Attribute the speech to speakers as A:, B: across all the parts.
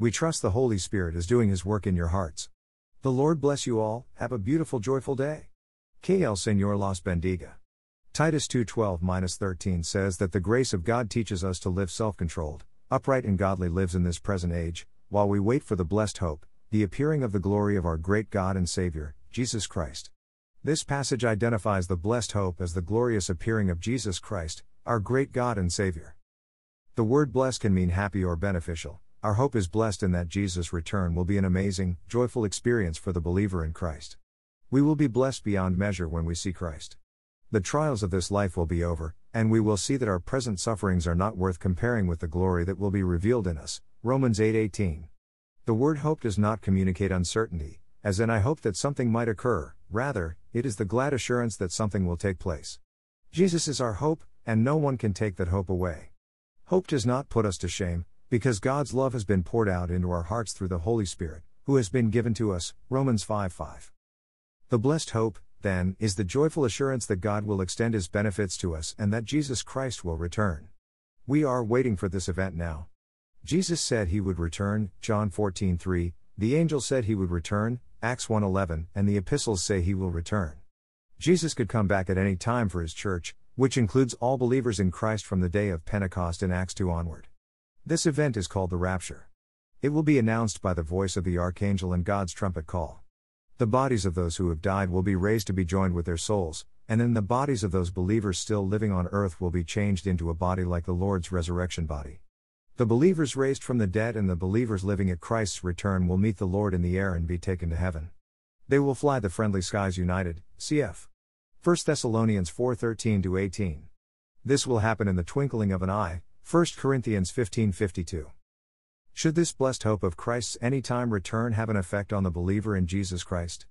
A: we trust the Holy Spirit is doing His work in your hearts. The Lord bless you all, have a beautiful, joyful day. K.L. Señor los bendiga. Titus 2:12 13 says that the grace of God teaches us to live self-controlled, upright and godly lives in this present age, while we wait for the blessed hope, the appearing of the glory of our great God and Savior, Jesus Christ. This passage identifies the blessed hope as the glorious appearing of Jesus Christ, our great God and Savior. The word blessed can mean happy or beneficial. Our hope is blessed in that Jesus' return will be an amazing, joyful experience for the believer in Christ. We will be blessed beyond measure when we see Christ. The trials of this life will be over, and we will see that our present sufferings are not worth comparing with the glory that will be revealed in us. Romans 8:18. The word hope does not communicate uncertainty, as in I hope that something might occur, rather, it is the glad assurance that something will take place. Jesus is our hope, and no one can take that hope away. Hope does not put us to shame, because God's love has been poured out into our hearts through the Holy Spirit, who has been given to us. Romans 5 5. The blessed hope, then, is the joyful assurance that God will extend his benefits to us and that Jesus Christ will return. We are waiting for this event now. Jesus said he would return, John 14 3, the angel said he would return, Acts 1 11, and the epistles say he will return. Jesus could come back at any time for his church, which includes all believers in Christ from the day of Pentecost in Acts 2 onward. This event is called the rapture. It will be announced by the voice of the archangel and God's trumpet call. The bodies of those who have died will be raised to be joined with their souls, and then the bodies of those believers still living on earth will be changed into a body like the Lord's resurrection body. The believers raised from the dead and the believers living at Christ's return will meet the Lord in the air and be taken to heaven. They will fly the friendly skies united. Cf. 1 Thessalonians 4:13 18. This will happen in the twinkling of an eye, 1 Corinthians 15:52. Should this blessed hope of Christ's anytime return have an effect on the believer in Jesus Christ?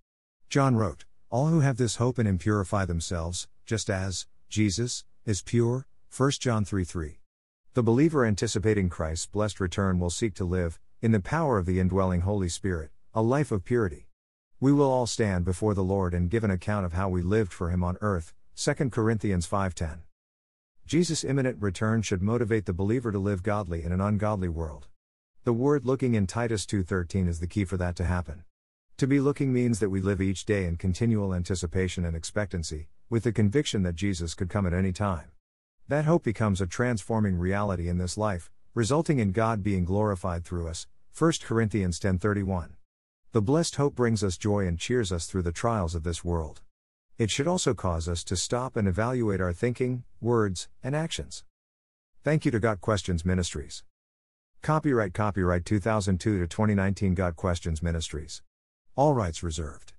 A: John wrote, All who have this hope in him purify themselves, just as Jesus is pure. 1 John 3 3. The believer anticipating Christ's blessed return will seek to live, in the power of the indwelling Holy Spirit, a life of purity. We will all stand before the Lord and give an account of how we lived for him on earth. 2 Corinthians 5:10. Jesus' imminent return should motivate the believer to live godly in an ungodly world. The word looking in Titus 2:13 is the key for that to happen. To be looking means that we live each day in continual anticipation and expectancy, with the conviction that Jesus could come at any time. That hope becomes a transforming reality in this life, resulting in God being glorified through us. 1 Corinthians 10:31. The blessed hope brings us joy and cheers us through the trials of this world. It should also cause us to stop and evaluate our thinking, words, and actions. Thank you to Got Questions Ministries. Copyright Copyright 2002 to 2019 Got Questions Ministries. All rights reserved.